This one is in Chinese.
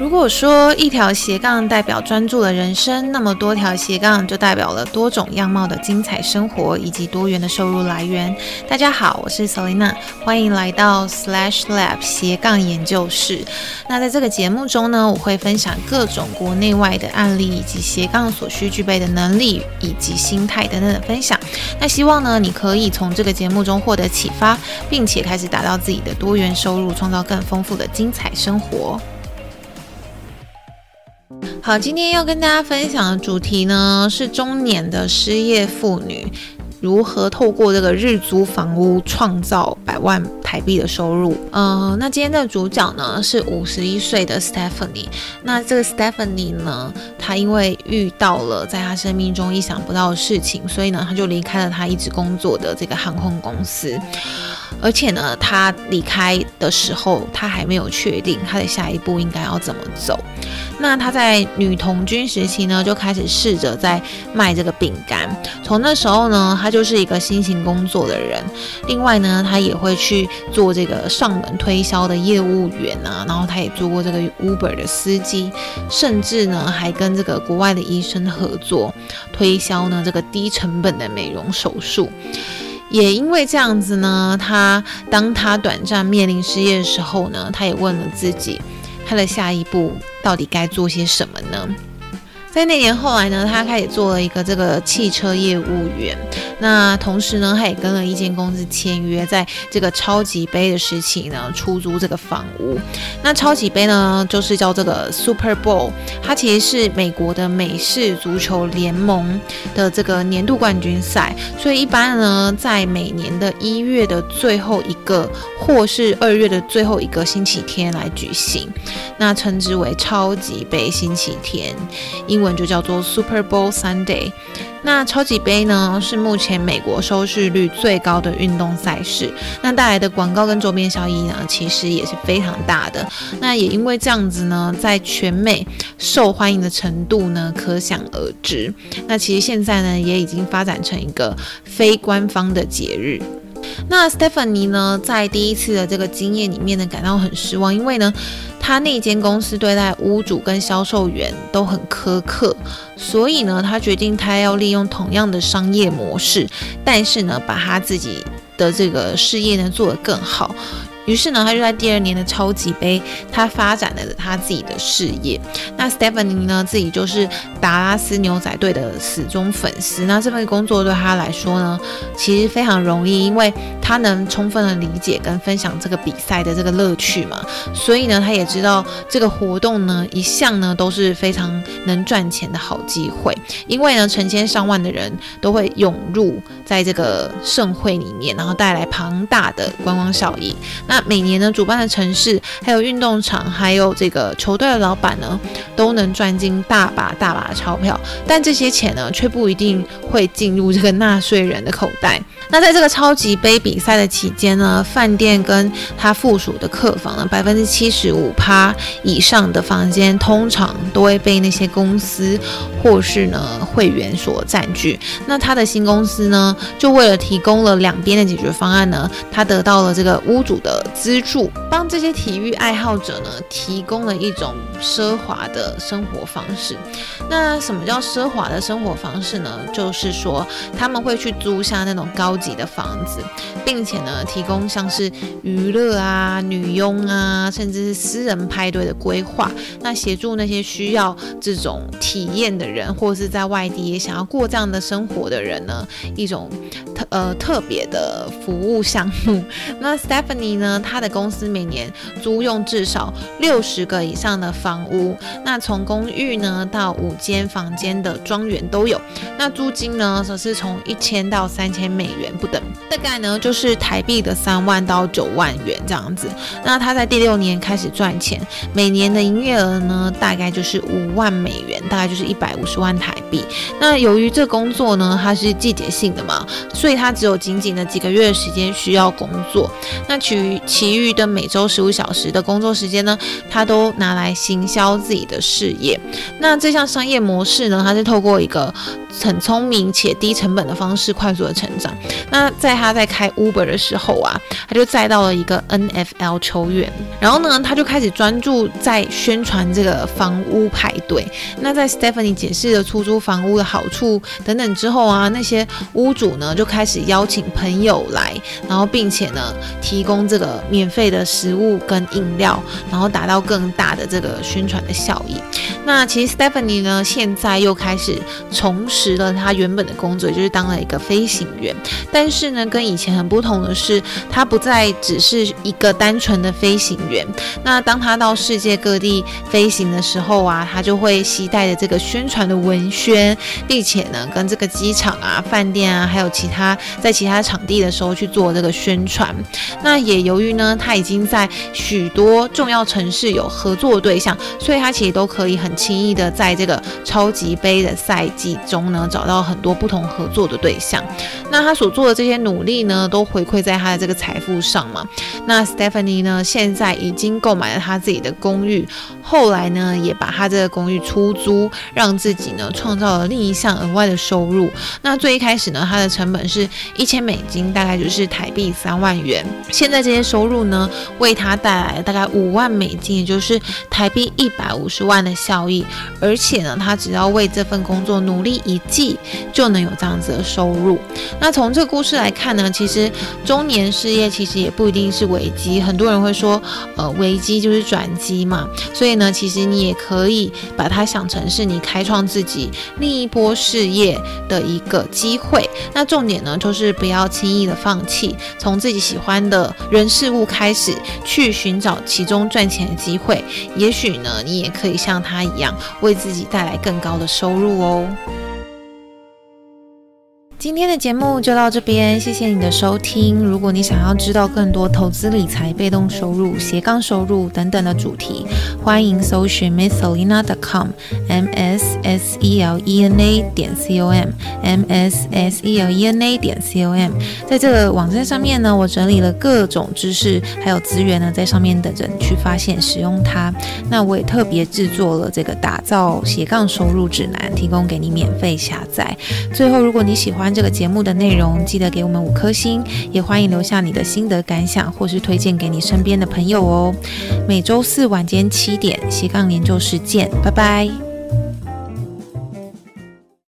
如果说一条斜杠代表专注的人生，那么多条斜杠就代表了多种样貌的精彩生活以及多元的收入来源。大家好，我是 Selina，欢迎来到 Slash Lab 斜杠研究室。那在这个节目中呢，我会分享各种国内外的案例，以及斜杠所需具备的能力以及心态等等的分享。那希望呢，你可以从这个节目中获得启发，并且开始打造自己的多元收入，创造更丰富的精彩生活。好，今天要跟大家分享的主题呢，是中年的失业妇女如何透过这个日租房屋创造百万台币的收入。嗯、那今天的主角呢是五十一岁的 Stephanie。那这个 Stephanie 呢，她因为遇到了在她生命中意想不到的事情，所以呢，她就离开了她一直工作的这个航空公司。而且呢，她离开的时候，她还没有确定她的下一步应该要怎么走。那她在女童军时期呢，就开始试着在卖这个饼干。从那时候呢，她就是一个辛勤工作的人。另外呢，她也会去做这个上门推销的业务员啊，然后她也做过这个 Uber 的司机，甚至呢，还跟这个国外的医生合作推销呢这个低成本的美容手术。也因为这样子呢，她当她短暂面临失业的时候呢，她也问了自己，他的下一步到底该做些什么呢？在那年后来呢，他开始做了一个这个汽车业务员。那同时呢，他也跟了一间公司签约，在这个超级杯的时期呢，出租这个房屋。那超级杯呢，就是叫这个 Super Bowl，它其实是美国的美式足球联盟的这个年度冠军赛。所以一般呢，在每年的一月的最后一个，或是二月的最后一个星期天来举行，那称之为超级杯星期天。因就叫做 Super Bowl Sunday。那超级杯呢，是目前美国收视率最高的运动赛事。那带来的广告跟周边效益呢，其实也是非常大的。那也因为这样子呢，在全美受欢迎的程度呢，可想而知。那其实现在呢，也已经发展成一个非官方的节日。那 Stephanie 呢，在第一次的这个经验里面呢，感到很失望，因为呢，他那间公司对待屋主跟销售员都很苛刻，所以呢，他决定他要利用同样的商业模式，但是呢，把他自己的这个事业呢做得更好。于是呢，他就在第二年的超级杯，他发展了他自己的事业。那 Stephanie 呢，自己就是达拉斯牛仔队的死忠粉丝。那这份工作对他来说呢，其实非常容易，因为他能充分的理解跟分享这个比赛的这个乐趣嘛。所以呢，他也知道这个活动呢，一向呢都是非常能赚钱的好机会。因为呢，成千上万的人都会涌入在这个盛会里面，然后带来庞大的观光效益。那那每年呢，主办的城市、还有运动场、还有这个球队的老板呢，都能赚进大把大把的钞票，但这些钱呢，却不一定会进入这个纳税人的口袋。那在这个超级杯比赛的期间呢，饭店跟它附属的客房呢，百分之七十五趴以上的房间通常都会被那些公司或是呢会员所占据。那他的新公司呢，就为了提供了两边的解决方案呢，他得到了这个屋主的资助，帮这些体育爱好者呢提供了一种奢华的生活方式。那什么叫奢华的生活方式呢？就是说他们会去租下那种高。级的房子，并且呢，提供像是娱乐啊、女佣啊，甚至是私人派对的规划。那协助那些需要这种体验的人，或是在外地也想要过这样的生活的人呢，一种呃特别的服务项目。那 Stephanie 呢，她的公司每年租用至少六十个以上的房屋，那从公寓呢到五间房间的庄园都有。那租金呢，则是从一千到三千美元。不等，大概呢就是台币的三万到九万元这样子。那他在第六年开始赚钱，每年的营业额呢大概就是五万美元，大概就是一百五十万台币。那由于这工作呢它是季节性的嘛，所以他只有仅仅的几个月的时间需要工作。那其余其余的每周十五小时的工作时间呢，他都拿来行销自己的事业。那这项商业模式呢，它是透过一个很聪明且低成本的方式快速的成长。那在他在开 Uber 的时候啊，他就载到了一个 NFL 球员，然后呢，他就开始专注在宣传这个房屋派对。那在 Stephanie 解释了出租房屋的好处等等之后啊，那些屋主呢就开始邀请朋友来，然后并且呢提供这个免费的食物跟饮料，然后达到更大的这个宣传的效益。那其实 Stephanie 呢现在又开始重拾了他原本的工作，就是当了一个飞行员。但是呢，跟以前很不同的是，他不再只是一个单纯的飞行员。那当他到世界各地飞行的时候啊，他就会携带着这个宣传的文宣，并且呢，跟这个机场啊、饭店啊，还有其他在其他场地的时候去做这个宣传。那也由于呢，他已经在许多重要城市有合作对象，所以他其实都可以很轻易的在这个超级杯的赛季中呢，找到很多不同合作的对象。那他所做的这些努力呢，都回馈在他的这个财富上嘛。那 Stephanie 呢，现在已经购买了他自己的公寓，后来呢，也把他这个公寓出租，让自己呢创造了另一项额外的收入。那最一开始呢，他的成本是一千美金，大概就是台币三万元。现在这些收入呢，为他带来了大概五万美金，也就是台币一百五十万的效益。而且呢，他只要为这份工作努力一季，就能有这样子的收入。那从这个故事来看呢，其实中年失业其实也不一定是危机。很多人会说，呃，危机就是转机嘛。所以呢，其实你也可以把它想成是你开创自己另一波事业的一个机会。那重点呢，就是不要轻易的放弃，从自己喜欢的人事物开始，去寻找其中赚钱的机会。也许呢，你也可以像他一样，为自己带来更高的收入哦。今天的节目就到这边，谢谢你的收听。如果你想要知道更多投资理财、被动收入、斜杠收入等等的主题，欢迎搜寻 misselena.com，m s s e l e n a 点 c o m，m s s e l e n a 点 c o m。在这个网站上面呢，我整理了各种知识还有资源呢，在上面等着你去发现、使用它。那我也特别制作了这个打造斜杠收入指南，提供给你免费下载。最后，如果你喜欢，这个节目的内容，记得给我们五颗星，也欢迎留下你的心得感想，或是推荐给你身边的朋友哦。每周四晚间七点，斜杠研究室见，拜拜。